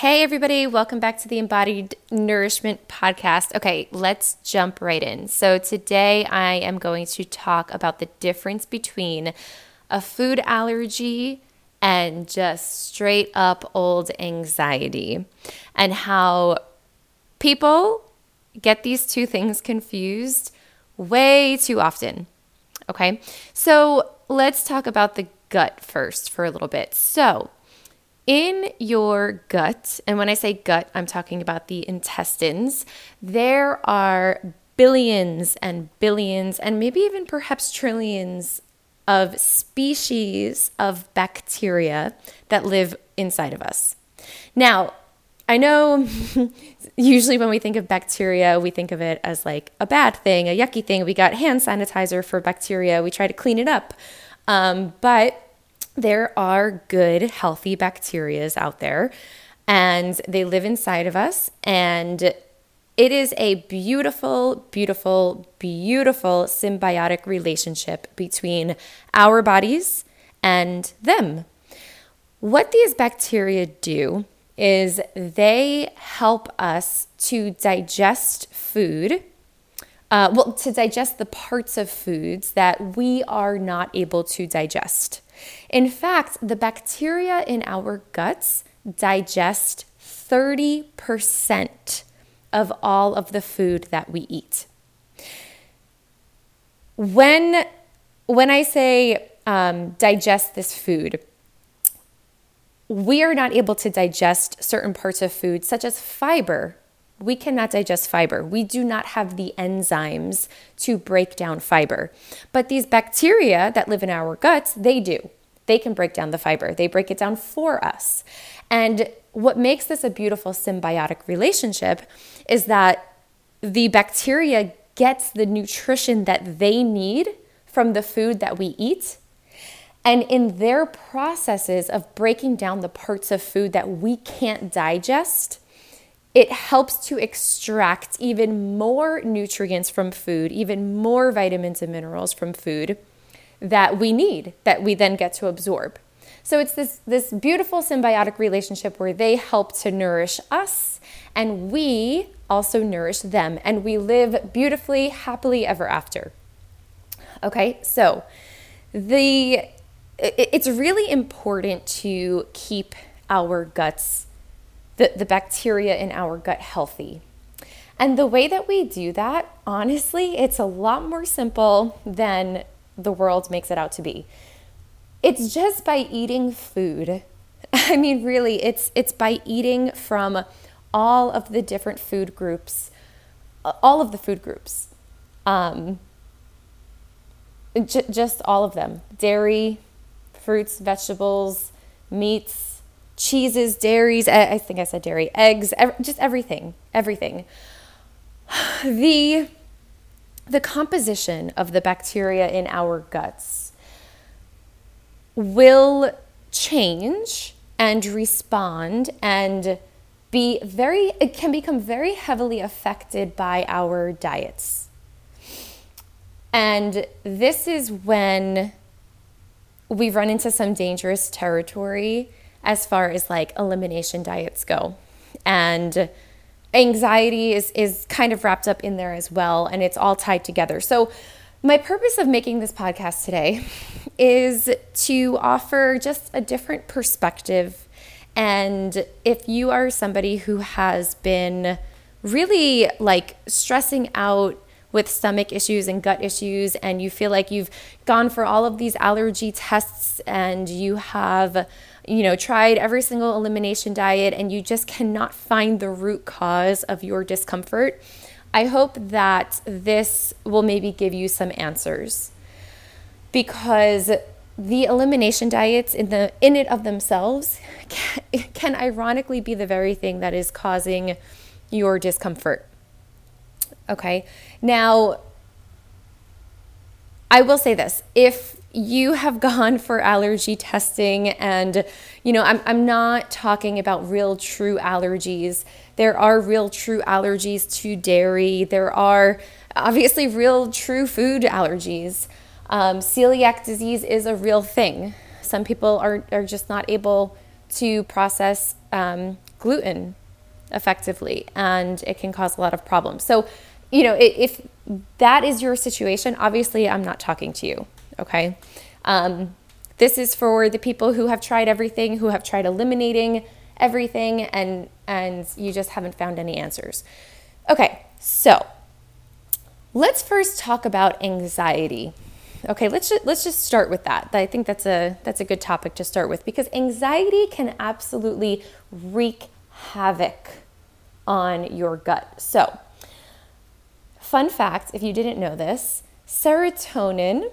Hey, everybody, welcome back to the Embodied Nourishment Podcast. Okay, let's jump right in. So, today I am going to talk about the difference between a food allergy and just straight up old anxiety and how people get these two things confused way too often. Okay, so let's talk about the gut first for a little bit. So, in your gut, and when I say gut, I'm talking about the intestines, there are billions and billions, and maybe even perhaps trillions of species of bacteria that live inside of us. Now, I know usually when we think of bacteria, we think of it as like a bad thing, a yucky thing. We got hand sanitizer for bacteria, we try to clean it up. Um, but there are good, healthy bacterias out there, and they live inside of us. And it is a beautiful, beautiful, beautiful symbiotic relationship between our bodies and them. What these bacteria do is they help us to digest food. Uh, well, to digest the parts of foods that we are not able to digest. In fact, the bacteria in our guts digest 30% of all of the food that we eat. When, when I say um, digest this food, we are not able to digest certain parts of food, such as fiber. We cannot digest fiber. We do not have the enzymes to break down fiber. But these bacteria that live in our guts, they do. They can break down the fiber, they break it down for us. And what makes this a beautiful symbiotic relationship is that the bacteria gets the nutrition that they need from the food that we eat. And in their processes of breaking down the parts of food that we can't digest, it helps to extract even more nutrients from food, even more vitamins and minerals from food that we need that we then get to absorb. So it's this, this beautiful symbiotic relationship where they help to nourish us and we also nourish them and we live beautifully, happily ever after. Okay, so the it's really important to keep our guts, the, the bacteria in our gut healthy. And the way that we do that, honestly, it's a lot more simple than the world makes it out to be. It's just by eating food. I mean, really, it's it's by eating from all of the different food groups, all of the food groups, um, j- just all of them: dairy, fruits, vegetables, meats, cheeses, dairies. I think I said dairy, eggs, just everything, everything. The the composition of the bacteria in our guts will change and respond and be very it can become very heavily affected by our diets. And this is when we run into some dangerous territory as far as like elimination diets go. And anxiety is is kind of wrapped up in there as well and it's all tied together. So my purpose of making this podcast today is to offer just a different perspective and if you are somebody who has been really like stressing out with stomach issues and gut issues, and you feel like you've gone for all of these allergy tests and you have, you know, tried every single elimination diet and you just cannot find the root cause of your discomfort, I hope that this will maybe give you some answers. Because the elimination diets in the in it of themselves can, can ironically be the very thing that is causing your discomfort. Okay. Now, I will say this if you have gone for allergy testing, and you know, I'm, I'm not talking about real true allergies. There are real true allergies to dairy, there are obviously real true food allergies. Um, celiac disease is a real thing. Some people are, are just not able to process um, gluten effectively and it can cause a lot of problems. So, you know, if that is your situation, obviously I'm not talking to you, okay? Um, this is for the people who have tried everything, who have tried eliminating everything and and you just haven't found any answers. Okay, so let's first talk about anxiety. Okay, let's just, let's just start with that. I think that's a that's a good topic to start with because anxiety can absolutely wreak havoc on your gut. So, fun fact, if you didn't know this, serotonin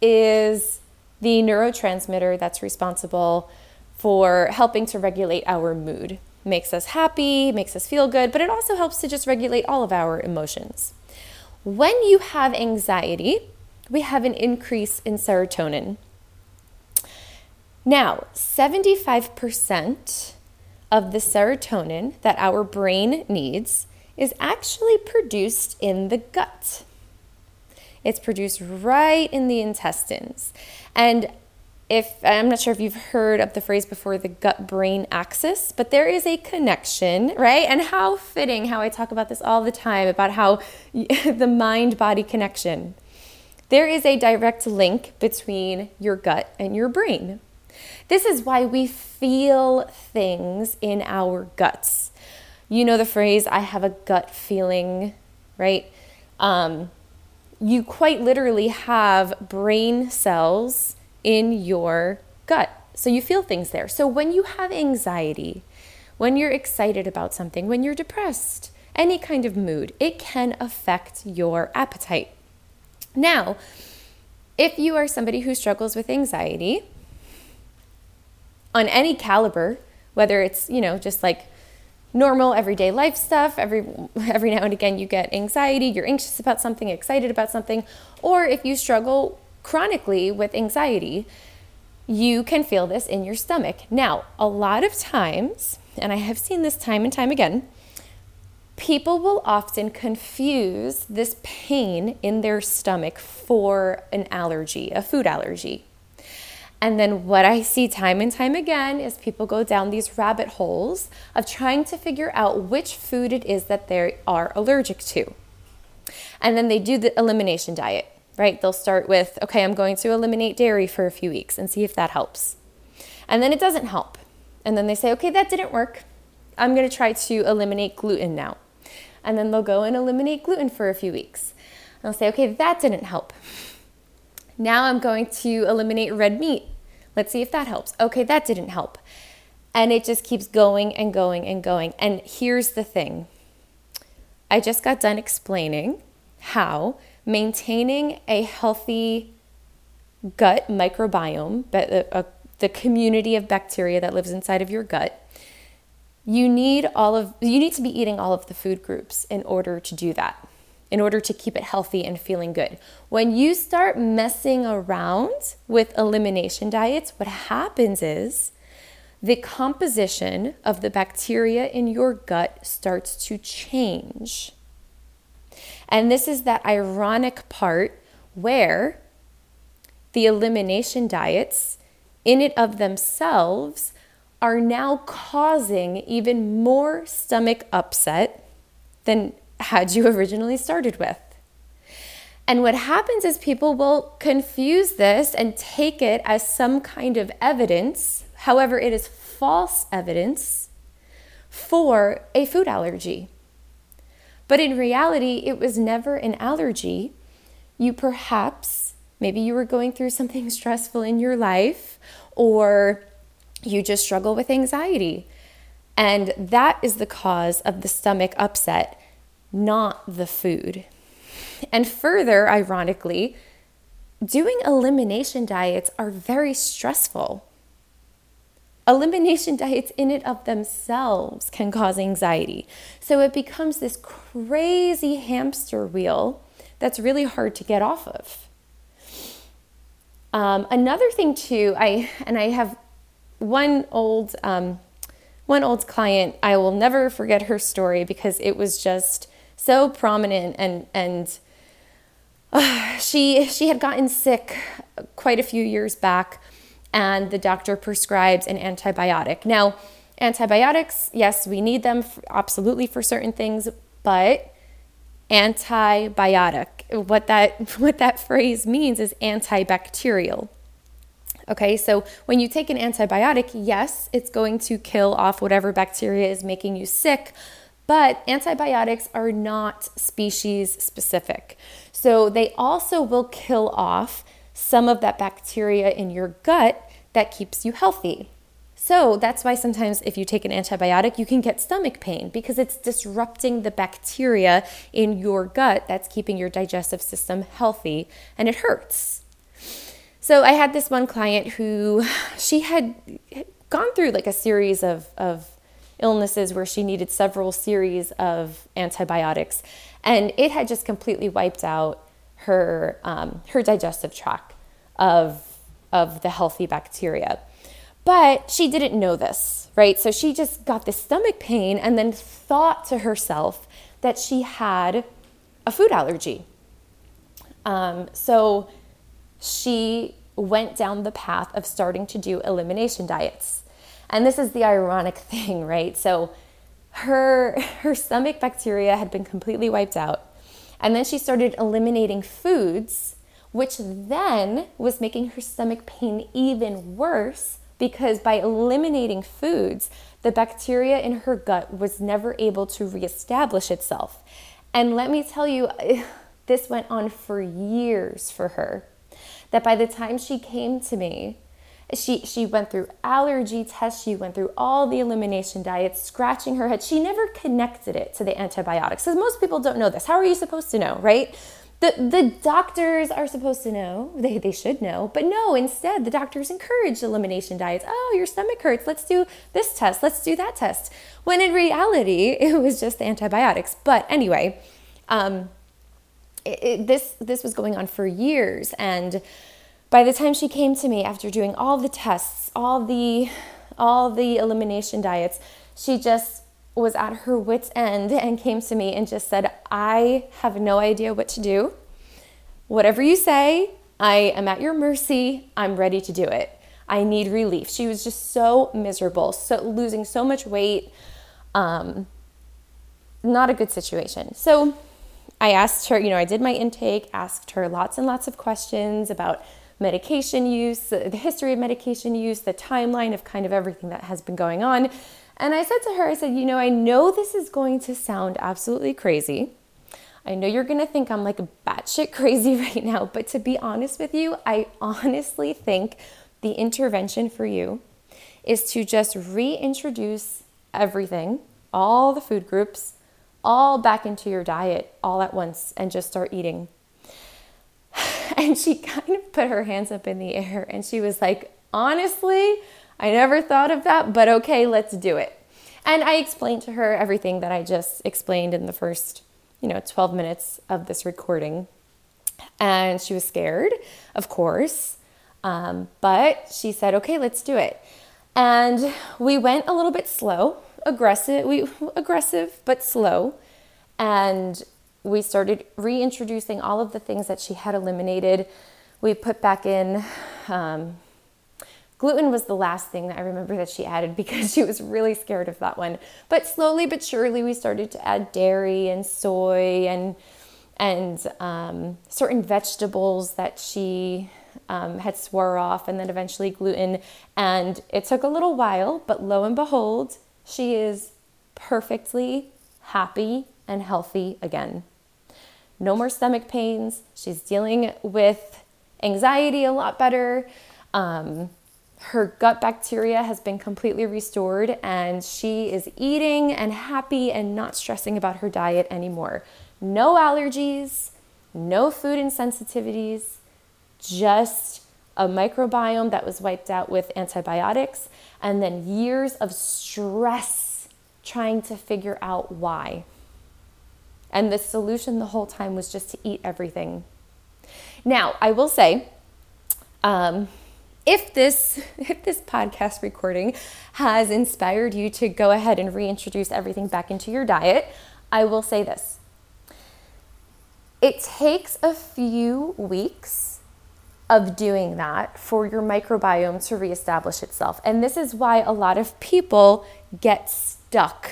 is the neurotransmitter that's responsible for helping to regulate our mood. Makes us happy, makes us feel good, but it also helps to just regulate all of our emotions. When you have anxiety, we have an increase in serotonin. Now, 75% of the serotonin that our brain needs is actually produced in the gut. It's produced right in the intestines. And if I'm not sure if you've heard of the phrase before the gut brain axis, but there is a connection, right? And how fitting how I talk about this all the time about how the mind body connection. There is a direct link between your gut and your brain. This is why we feel things in our guts. You know the phrase, I have a gut feeling, right? Um, you quite literally have brain cells in your gut. So you feel things there. So when you have anxiety, when you're excited about something, when you're depressed, any kind of mood, it can affect your appetite. Now, if you are somebody who struggles with anxiety on any caliber, whether it's, you know, just like normal everyday life stuff, every every now and again you get anxiety, you're anxious about something, excited about something, or if you struggle chronically with anxiety, you can feel this in your stomach. Now, a lot of times, and I have seen this time and time again, people will often confuse this pain in their stomach for an allergy, a food allergy. And then what I see time and time again is people go down these rabbit holes of trying to figure out which food it is that they are allergic to. And then they do the elimination diet right? They'll start with, okay, I'm going to eliminate dairy for a few weeks and see if that helps. And then it doesn't help. And then they say, okay, that didn't work. I'm going to try to eliminate gluten now. And then they'll go and eliminate gluten for a few weeks. And they'll say, okay, that didn't help. Now I'm going to eliminate red meat. Let's see if that helps. Okay, that didn't help. And it just keeps going and going and going. And here's the thing I just got done explaining how maintaining a healthy gut microbiome, the, uh, the community of bacteria that lives inside of your gut, you need all of you need to be eating all of the food groups in order to do that in order to keep it healthy and feeling good. When you start messing around with elimination diets, what happens is the composition of the bacteria in your gut starts to change. And this is that ironic part where the elimination diets, in it of themselves, are now causing even more stomach upset than had you originally started with. And what happens is people will confuse this and take it as some kind of evidence, however, it is false evidence for a food allergy. But in reality, it was never an allergy. You perhaps, maybe you were going through something stressful in your life, or you just struggle with anxiety. And that is the cause of the stomach upset, not the food. And further, ironically, doing elimination diets are very stressful. Elimination diets, in and of themselves, can cause anxiety. So it becomes this crazy hamster wheel that's really hard to get off of. Um, another thing too, I and I have one old um, one old client. I will never forget her story because it was just so prominent and and uh, she she had gotten sick quite a few years back and the doctor prescribes an antibiotic. Now, antibiotics, yes, we need them for, absolutely for certain things, but antibiotic, what that what that phrase means is antibacterial. Okay, so when you take an antibiotic, yes, it's going to kill off whatever bacteria is making you sick, but antibiotics are not species specific. So they also will kill off some of that bacteria in your gut that keeps you healthy. So that's why sometimes if you take an antibiotic, you can get stomach pain because it's disrupting the bacteria in your gut that's keeping your digestive system healthy and it hurts. So I had this one client who she had gone through like a series of, of illnesses where she needed several series of antibiotics and it had just completely wiped out her um, her digestive tract of of the healthy bacteria. But she didn't know this, right? So she just got this stomach pain and then thought to herself that she had a food allergy. Um, so she went down the path of starting to do elimination diets. And this is the ironic thing, right? So her her stomach bacteria had been completely wiped out. And then she started eliminating foods, which then was making her stomach pain even worse because by eliminating foods, the bacteria in her gut was never able to reestablish itself. And let me tell you, this went on for years for her. That by the time she came to me, she she went through allergy tests. She went through all the elimination diets scratching her head. She never connected it to the antibiotics because most people don't know this. How are you supposed to know right? The, the doctors are supposed to know. They, they should know. But no instead the doctors encourage elimination diets. Oh your stomach hurts. Let's do this test. Let's do that test. When in reality it was just the antibiotics. But anyway um, it, it, this this was going on for years. And by the time she came to me after doing all the tests, all the all the elimination diets, she just was at her wits end and came to me and just said, "I have no idea what to do. Whatever you say, I am at your mercy. I'm ready to do it. I need relief." She was just so miserable, so losing so much weight. Um, not a good situation. So I asked her, you know, I did my intake, asked her lots and lots of questions about medication use, the history of medication use, the timeline of kind of everything that has been going on. And I said to her, I said, you know, I know this is going to sound absolutely crazy. I know you're going to think I'm like batshit crazy right now, but to be honest with you, I honestly think the intervention for you is to just reintroduce everything, all the food groups, all back into your diet all at once and just start eating. And she kind of put her hands up in the air and she was like, honestly, I never thought of that, but okay, let's do it. And I explained to her everything that I just explained in the first, you know, 12 minutes of this recording. And she was scared, of course. Um, but she said, okay, let's do it. And we went a little bit slow, aggressive, we aggressive but slow. And we started reintroducing all of the things that she had eliminated. We put back in um, gluten was the last thing that I remember that she added because she was really scared of that one. But slowly but surely, we started to add dairy and soy and and um, certain vegetables that she um, had swore off, and then eventually gluten. And it took a little while, but lo and behold, she is perfectly happy and healthy again no more stomach pains. She's dealing with anxiety a lot better. Um, her gut bacteria has been completely restored, and she is eating and happy and not stressing about her diet anymore. No allergies, no food insensitivities, just a microbiome that was wiped out with antibiotics, and then years of stress trying to figure out why. And the solution the whole time was just to eat everything. Now, I will say, um, if this if this podcast recording has inspired you to go ahead and reintroduce everything back into your diet, I will say this. It takes a few weeks of doing that for your microbiome to reestablish itself. And this is why a lot of people get stuck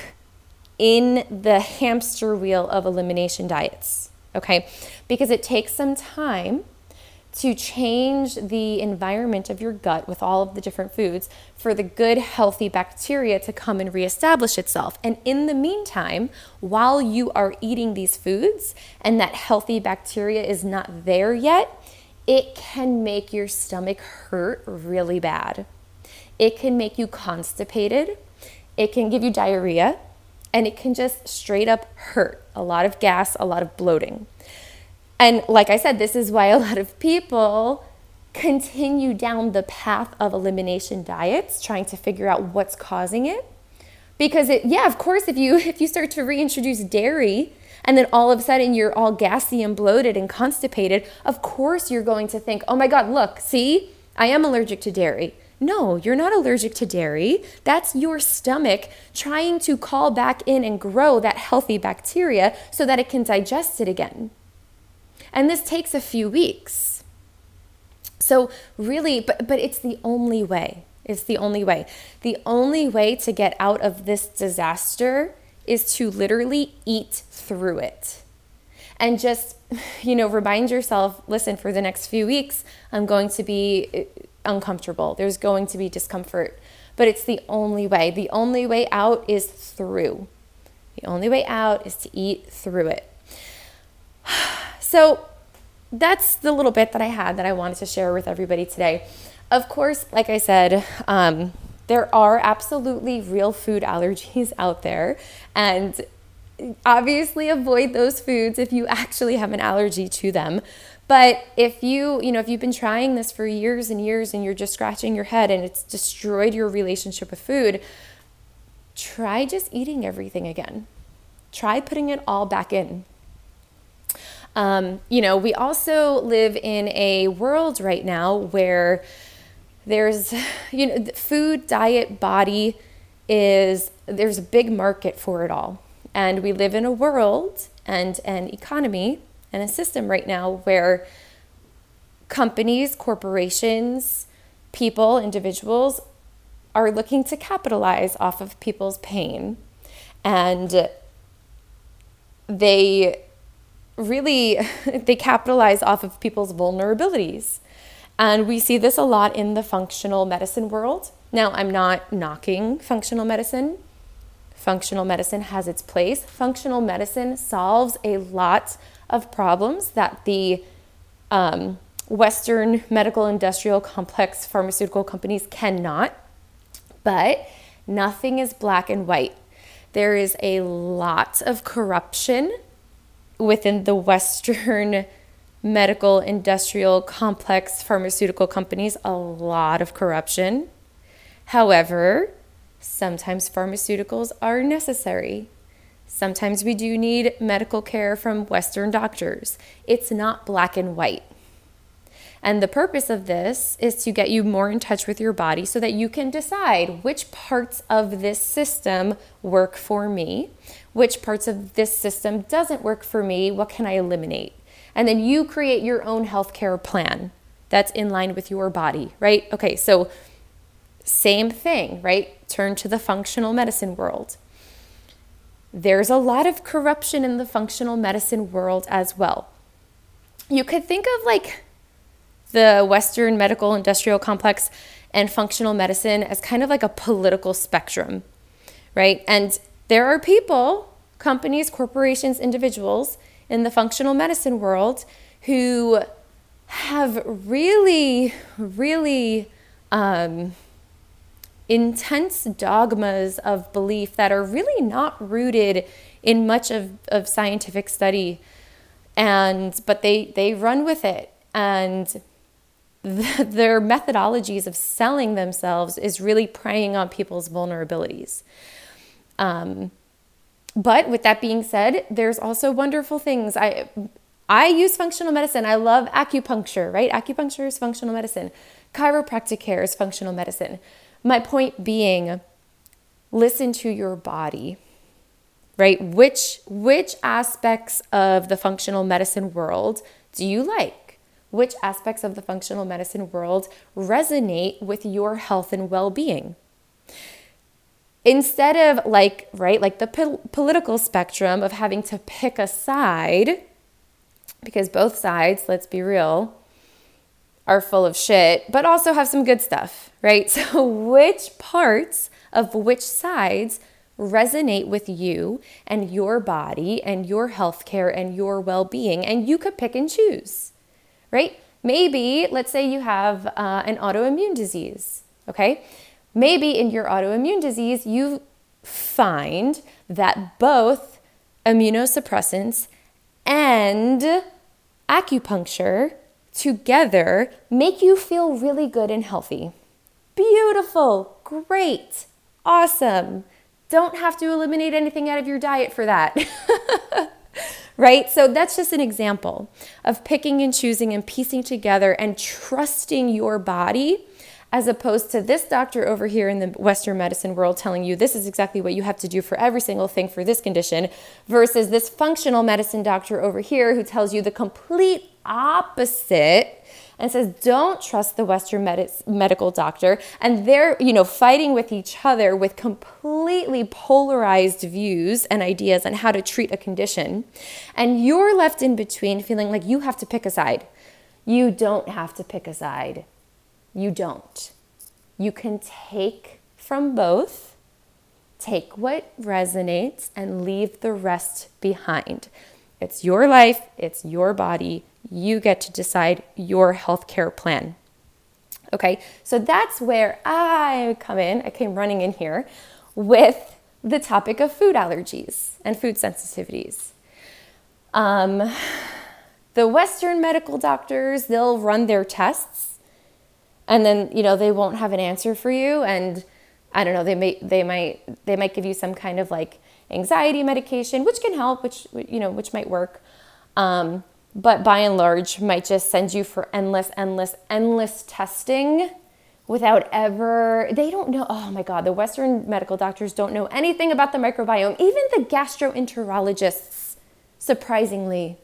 in the hamster wheel of elimination diets, okay? Because it takes some time to change the environment of your gut with all of the different foods for the good, healthy bacteria to come and reestablish itself. And in the meantime, while you are eating these foods and that healthy bacteria is not there yet, it can make your stomach hurt really bad. It can make you constipated. It can give you diarrhea and it can just straight up hurt. A lot of gas, a lot of bloating. And like I said, this is why a lot of people continue down the path of elimination diets trying to figure out what's causing it. Because it yeah, of course if you if you start to reintroduce dairy and then all of a sudden you're all gassy and bloated and constipated, of course you're going to think, "Oh my god, look, see? I am allergic to dairy." No, you're not allergic to dairy. That's your stomach trying to call back in and grow that healthy bacteria so that it can digest it again. And this takes a few weeks. So, really, but, but it's the only way. It's the only way. The only way to get out of this disaster is to literally eat through it. And just, you know, remind yourself listen, for the next few weeks, I'm going to be uncomfortable. There's going to be discomfort, but it's the only way. The only way out is through. The only way out is to eat through it. So that's the little bit that I had that I wanted to share with everybody today. Of course, like I said, um, there are absolutely real food allergies out there. And obviously avoid those foods if you actually have an allergy to them. But if you, you know, if you've been trying this for years and years and you're just scratching your head and it's destroyed your relationship with food, try just eating everything again. Try putting it all back in. Um, you know, we also live in a world right now where there's, you know, food, diet, body is, there's a big market for it all. And we live in a world and an economy and a system right now where companies, corporations, people, individuals are looking to capitalize off of people's pain. And they really they capitalize off of people's vulnerabilities. And we see this a lot in the functional medicine world. Now, I'm not knocking functional medicine. Functional medicine has its place. Functional medicine solves a lot of problems that the um, Western medical industrial complex pharmaceutical companies cannot. But nothing is black and white. There is a lot of corruption within the Western medical industrial complex pharmaceutical companies a lot of corruption. However, sometimes pharmaceuticals are necessary. Sometimes we do need medical care from Western doctors. It's not black and white. And the purpose of this is to get you more in touch with your body so that you can decide which parts of this system work for me, which parts of this system doesn't work for me, what can I eliminate? And then you create your own healthcare plan that's in line with your body, right? Okay, so same thing, right? Turn to the functional medicine world. There's a lot of corruption in the functional medicine world as well. You could think of like the Western medical industrial complex and functional medicine as kind of like a political spectrum, right? And there are people, companies, corporations, individuals in the functional medicine world who have really, really um, intense dogmas of belief that are really not rooted in much of, of scientific study and but they they run with it and their methodologies of selling themselves is really preying on people's vulnerabilities. Um, but with that being said, there's also wonderful things. I I use functional medicine. I love acupuncture, right? Acupuncture is functional medicine. Chiropractic care is functional medicine. My point being, listen to your body, right? Which which aspects of the functional medicine world do you like? which aspects of the functional medicine world resonate with your health and well being. instead of like, right, like the po- political spectrum of having to pick a side, because both sides, let's be real, are full of shit, but also have some good stuff, right? So, which parts of which sides resonate with you and your body and your healthcare and your well being? And you could pick and choose, right? Maybe, let's say you have uh, an autoimmune disease, okay? Maybe in your autoimmune disease, you find that both immunosuppressants and acupuncture together make you feel really good and healthy. Beautiful, great, awesome. Don't have to eliminate anything out of your diet for that. right? So that's just an example of picking and choosing and piecing together and trusting your body as opposed to this doctor over here in the Western medicine world telling you this is exactly what you have to do for every single thing for this condition, versus this functional medicine doctor over here who tells you the complete opposite and says don't trust the western med- medical doctor and they're you know fighting with each other with completely polarized views and ideas on how to treat a condition and you're left in between feeling like you have to pick a side you don't have to pick a side you don't. You can take from both, take what resonates, and leave the rest behind. It's your life, it's your body. You get to decide your healthcare plan. Okay, so that's where I come in. I came running in here with the topic of food allergies and food sensitivities. Um, the Western medical doctors, they'll run their tests and then you know they won't have an answer for you and i don't know they may they might they might give you some kind of like anxiety medication which can help which you know which might work um, but by and large might just send you for endless endless endless testing without ever they don't know oh my god the western medical doctors don't know anything about the microbiome. Even the gastroenterologists surprisingly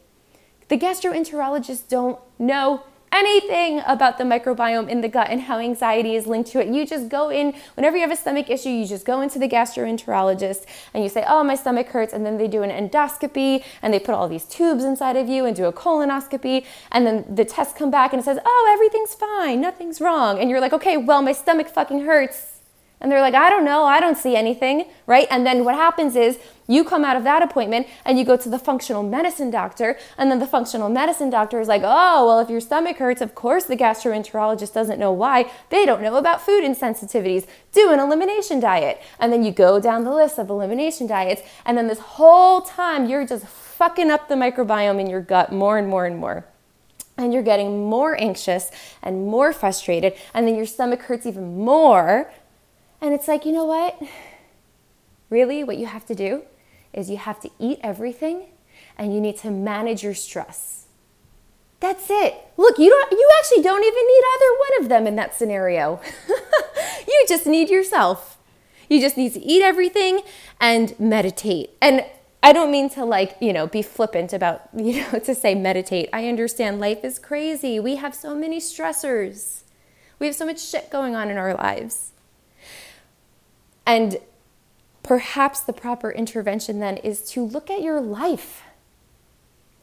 the gastroenterologists don't know anything about the microbiome in the gut and how anxiety is linked to it. You just go in, whenever you have a stomach issue, you just go into the gastroenterologist and you say, Oh, my stomach hurts. And then they do an endoscopy and they put all these tubes inside of you and do a colonoscopy. And then the tests come back and it says, Oh, everything's fine, nothing's wrong. And you're like, Okay, well, my stomach fucking hurts. And they're like, I don't know, I don't see anything, right? And then what happens is you come out of that appointment and you go to the functional medicine doctor, and then the functional medicine doctor is like, oh, well, if your stomach hurts, of course the gastroenterologist doesn't know why. They don't know about food insensitivities. Do an elimination diet. And then you go down the list of elimination diets, and then this whole time you're just fucking up the microbiome in your gut more and more and more and you're getting more anxious and more frustrated, and then your stomach hurts even more and it's like, you know what? Really, what you have to do is you have to eat everything and you need to manage your stress. That's it. Look, you don't you actually don't even need either one of them in that scenario. you just need yourself. You just need to eat everything and meditate. And I don't mean to like, you know, be flippant about, you know, to say meditate. I understand life is crazy. We have so many stressors. We have so much shit going on in our lives. And perhaps the proper intervention then is to look at your life.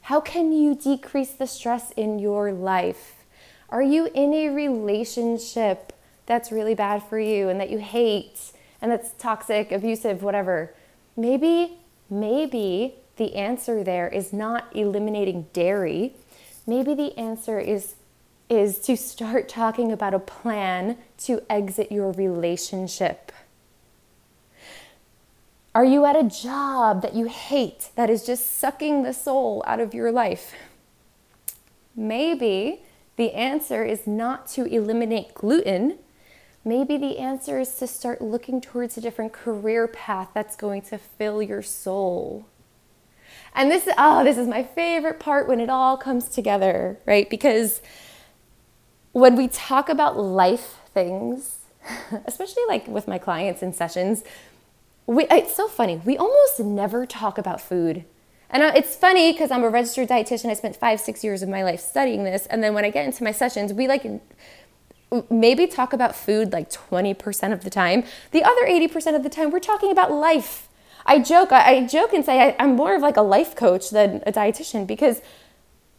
How can you decrease the stress in your life? Are you in a relationship that's really bad for you and that you hate and that's toxic, abusive, whatever? Maybe, maybe the answer there is not eliminating dairy. Maybe the answer is is to start talking about a plan to exit your relationship. Are you at a job that you hate that is just sucking the soul out of your life? Maybe the answer is not to eliminate gluten. Maybe the answer is to start looking towards a different career path that's going to fill your soul. And this, oh, this is my favorite part when it all comes together, right? Because when we talk about life things, especially like with my clients in sessions, we, uh, it's so funny. We almost never talk about food. And uh, it's funny because I'm a registered dietitian. I spent five, six years of my life studying this. And then when I get into my sessions, we like, maybe talk about food like 20% of the time. The other 80% of the time, we're talking about life. I joke, I, joke and say I, I'm more of like a life coach than a dietitian because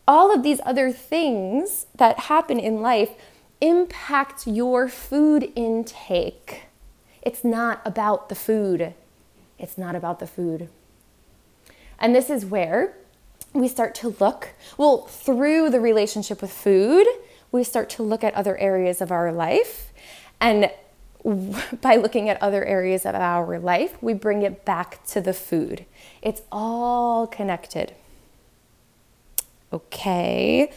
all of these other things that happen in life impact your food intake. It's not about the food. It's not about the food. And this is where we start to look, well, through the relationship with food, we start to look at other areas of our life. And by looking at other areas of our life, we bring it back to the food. It's all connected. Okay.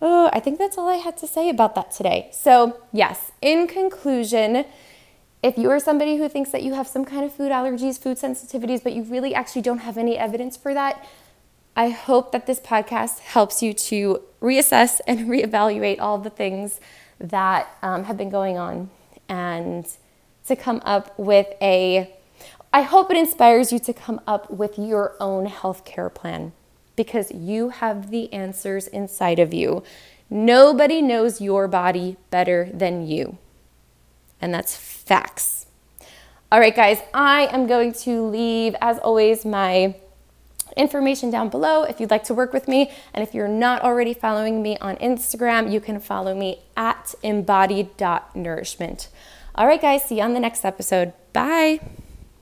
Oh, I think that's all I had to say about that today. So, yes, in conclusion, if you are somebody who thinks that you have some kind of food allergies, food sensitivities, but you really actually don't have any evidence for that, I hope that this podcast helps you to reassess and reevaluate all the things that um, have been going on and to come up with a, I hope it inspires you to come up with your own healthcare plan because you have the answers inside of you. Nobody knows your body better than you. And that's facts. All right, guys, I am going to leave, as always, my information down below if you'd like to work with me. And if you're not already following me on Instagram, you can follow me at embodied.nourishment. All right, guys, see you on the next episode. Bye.